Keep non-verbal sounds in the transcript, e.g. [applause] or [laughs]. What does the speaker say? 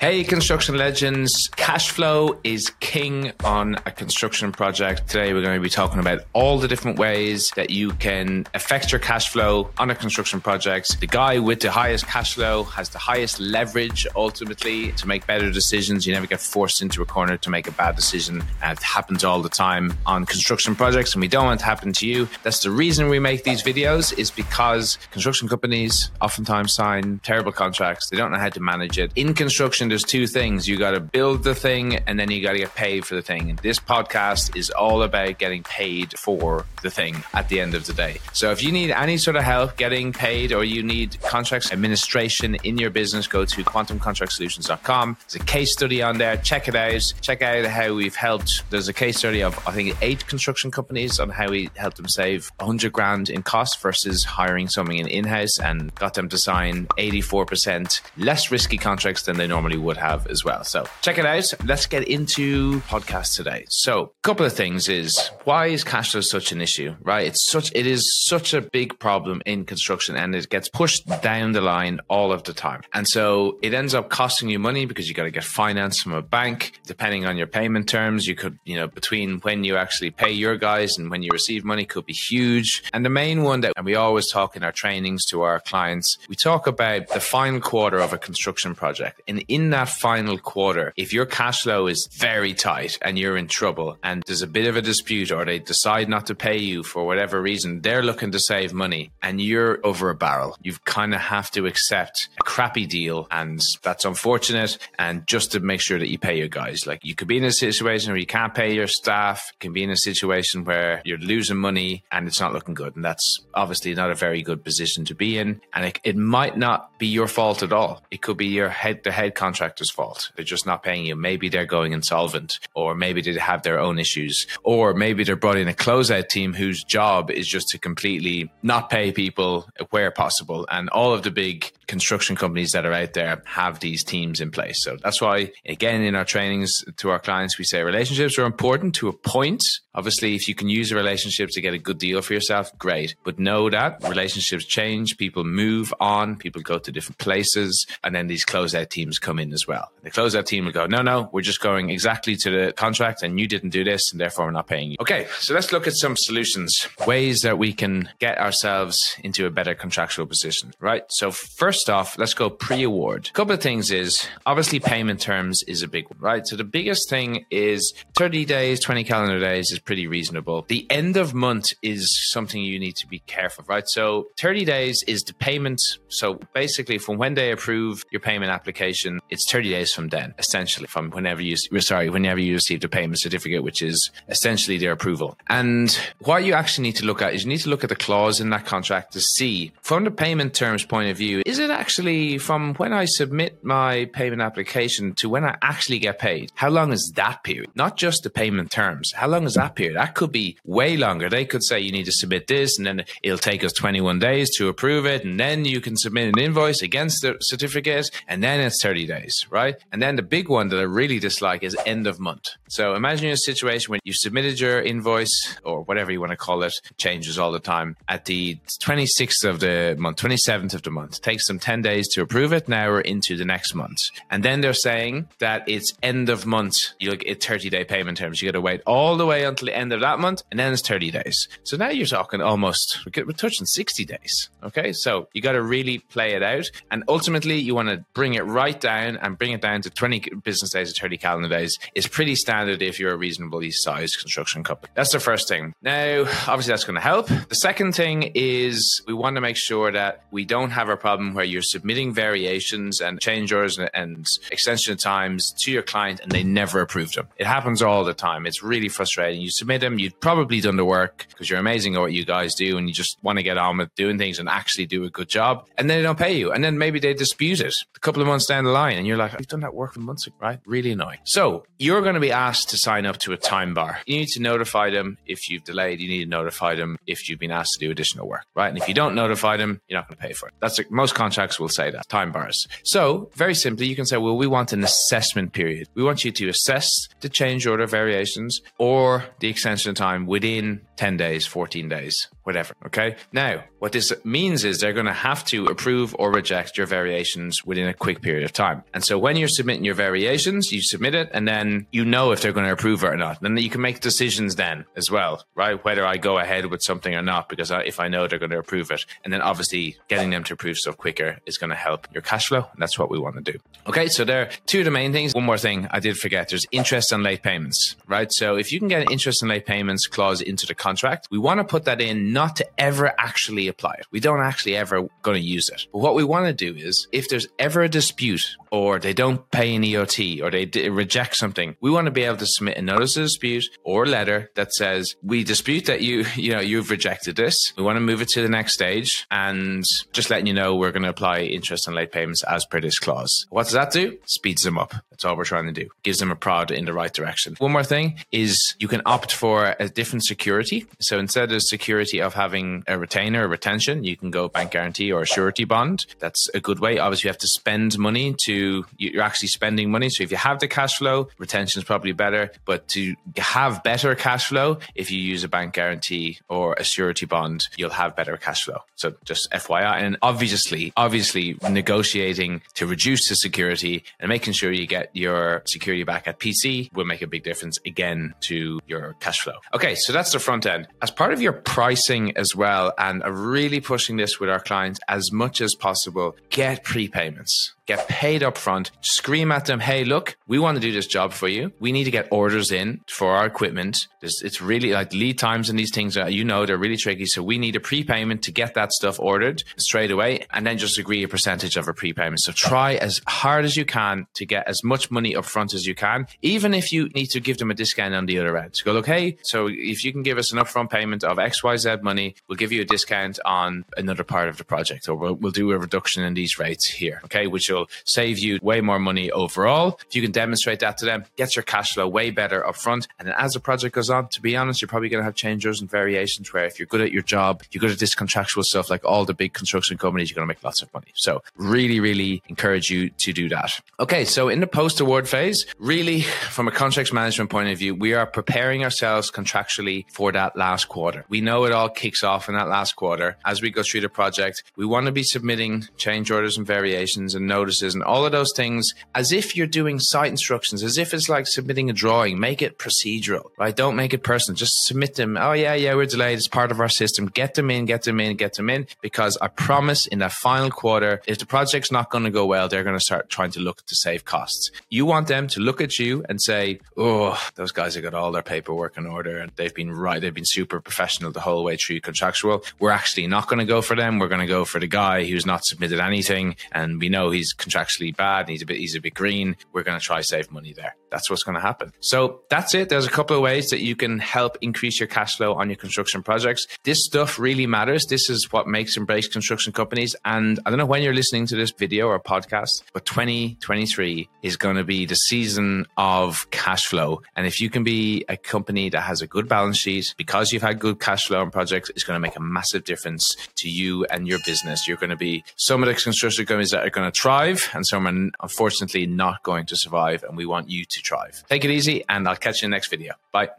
Hey, construction legends. Cash flow is king on a construction project. Today, we're going to be talking about all the different ways that you can affect your cash flow on a construction project. The guy with the highest cash flow has the highest leverage ultimately to make better decisions. You never get forced into a corner to make a bad decision. And it happens all the time on construction projects, and we don't want it to happen to you. That's the reason we make these videos, is because construction companies oftentimes sign terrible contracts. They don't know how to manage it. In construction, there's two things. You got to build the thing and then you got to get paid for the thing. And this podcast is all about getting paid for the thing at the end of the day. So if you need any sort of help getting paid or you need contracts administration in your business, go to quantumcontractsolutions.com. There's a case study on there. Check it out. Check out how we've helped. There's a case study of, I think, eight construction companies on how we helped them save 100 grand in cost versus hiring someone in in-house and got them to sign 84% less risky contracts than they normally would have as well. So check it out. Let's get into podcast today. So a couple of things is why is cash flow such an issue, right? It's such, it is such a big problem in construction and it gets pushed down the line all of the time. And so it ends up costing you money because you got to get finance from a bank. Depending on your payment terms, you could, you know, between when you actually pay your guys and when you receive money could be huge. And the main one that, and we always talk in our trainings to our clients, we talk about the final quarter of a construction project. And in that final quarter, if your cash flow is very tight and you're in trouble and there's a bit of a dispute or they decide not to pay you for whatever reason, they're looking to save money and you're over a barrel. You kind of have to accept a crappy deal and that's unfortunate. And just to make sure that you pay your guys, like you could be in a situation where you can't pay your staff, you can be in a situation where you're losing money and it's not looking good. And that's obviously not a very good position to be in. And it, it might not be your fault at all. It could be your head, the head contractor's fault. They're just not paying you. Maybe they're going insolvent or maybe they have their own issues or maybe they're brought in a closeout team whose job is just to completely not pay people where possible. And all of the big construction companies that are out there have these teams in place. So that's why, again, in our trainings to our clients, we say relationships are important to a point. Obviously, if you can use a relationship to get a good deal for yourself, great. But know that relationships change, people move on, people go to different places, and then these closeout teams come in as well. The closeout team will go, no, no, we're just going exactly to the contract and you didn't do this and therefore we're not paying you. Okay, so let's look at some solutions, ways that we can get ourselves into a better contractual position, right? So first off, let's go pre-award. A couple of things is obviously payment terms is a big one, right? So the biggest thing is 30 days, 20 calendar days is pretty reasonable. The end of month is something you need to be careful, of, right? So 30 days is the payment. So basically from when they approve your payment application, it's 30 days from then, essentially from whenever you, sorry, whenever you receive the payment certificate, which is essentially their approval. And what you actually need to look at is you need to look at the clause in that contract to see from the payment terms point of view, is it actually from when I submit my payment application to when I actually get paid? How long is that period? Not just the payment terms. How long is that period? That could be way longer. They could say you need to submit this and then it'll take us 21 days to approve it. And then you can submit an invoice against the certificate and then it's 30 days, right? And then the big one that I really dislike is end of month. So imagine a situation when you submitted your invoice or whatever you want to call it, changes all the time at the 26th of the month, 27th of the month. It takes them 10 days to approve it. Now we're into the next month. And then they're saying that it's end of month. You'll get 30 day payment terms. You got to wait all the way until the end of that month and then it's 30 days. So now you're talking almost, we're touching 60 days. Okay. So you got to really play it out. And ultimately, you want to bring it right down and bring it down to 20 business days or 30 calendar days. It's pretty standard if you're a reasonably sized construction company. That's the first thing. Now, obviously, that's going to help. The second thing is we want to make sure that we don't have a problem where you're submitting variations and change orders and extension of times to your client and they never approve them. It happens all the time. It's really frustrating. You submit them, you've probably done the work because you're amazing at what you guys do and you just want to get on with doing things and actually do a good job. And then they don't pay you. And then maybe they dispute it a couple of months down the line and you're like, I've done that work for months ago, right? Really annoying. So you're going to be asked to sign up to a time bar. You need to notify them if you've delayed. You need to notify them if you've been asked to do additional work, right? And if you don't notify them, you're not going to pay for it. That's like, most contracts will say that time bars. So very simply, you can say, well, we want an assessment period. We want you to assess the change order variations or the extension time within 10 days, 14 days, whatever. Okay. Now, what this means is they're going to have to approve or reject your variations within a quick period of time. And so when you're submitting your variations, you submit it and then you know if they're going to approve it or not. And then you can make decisions then as well, right? Whether I go ahead with something or not, because if I know they're going to approve it. And then obviously getting them to approve stuff quicker is going to help your cash flow. And that's what we want to do. Okay. So there are two of the main things. One more thing I did forget there's interest on late payments, right? So if you can get an interest and late payments clause into the contract, we want to put that in not to ever actually apply it. We don't actually ever going to use it. But what we want to do is if there's ever a dispute or they don't pay an EOT or they d- reject something, we want to be able to submit a notice of dispute or letter that says we dispute that you [laughs] you know you've rejected this. We want to move it to the next stage and just letting you know we're going to apply interest on late payments as per this clause. What does that do? Speeds them up. That's all we're trying to do. Gives them a prod in the right direction. One more thing is you can opt for a different security. So instead of security of having a retainer or retention, you can go bank guarantee or a surety bond. That's a good way. Obviously, you have to spend money to, you're actually spending money. So if you have the cash flow, retention is probably better. But to have better cash flow, if you use a bank guarantee or a surety bond, you'll have better cash flow. So just FYI. And obviously, obviously negotiating to reduce the security and making sure you get your security back at PC will make a big difference again to your cash flow. Okay. So that's the front end. As part of your pricing as well, and really pushing this with our clients as much as possible, get prepayments get paid up front, scream at them, hey, look, we want to do this job for you. We need to get orders in for our equipment. it's really like lead times and these things you know, they're really tricky. So we need a prepayment to get that stuff ordered straight away and then just agree a percentage of a prepayment. So try as hard as you can to get as much money up front as you can, even if you need to give them a discount on the other end. So go, look, hey, so if you can give us an upfront payment of XYZ money, we'll give you a discount on another part of the project or we'll, we'll do a reduction in these rates here. Okay. Which will will save you way more money overall. If you can demonstrate that to them, gets your cash flow way better up front. And then as the project goes on, to be honest, you're probably going to have changes and variations where if you're good at your job, you're good at this contractual stuff, like all the big construction companies, you're going to make lots of money. So really, really encourage you to do that. Okay. So in the post award phase, really from a contracts management point of view, we are preparing ourselves contractually for that last quarter. We know it all kicks off in that last quarter. As we go through the project, we want to be submitting change orders and variations and notice and all of those things as if you're doing site instructions, as if it's like submitting a drawing. Make it procedural, right? Don't make it personal. Just submit them. Oh, yeah, yeah, we're delayed. It's part of our system. Get them in, get them in, get them in. Because I promise in that final quarter, if the project's not going to go well, they're going to start trying to look to save costs. You want them to look at you and say, oh, those guys have got all their paperwork in order and they've been right. They've been super professional the whole way through contractual. We're actually not going to go for them. We're going to go for the guy who's not submitted anything. And we know he's contractually bad and he's a bit he's a bit green, we're going to try save money there. That's what's going to happen. So that's it. There's a couple of ways that you can help increase your cash flow on your construction projects. This stuff really matters. This is what makes and breaks construction companies. And I don't know when you're listening to this video or podcast, but 2023 is going to be the season of cash flow. And if you can be a company that has a good balance sheet because you've had good cash flow on projects, it's going to make a massive difference to you and your business. You're going to be some of the construction companies that are going to thrive and some are unfortunately not going to survive. And we want you to thrive. Take it easy and I'll catch you in the next video. Bye.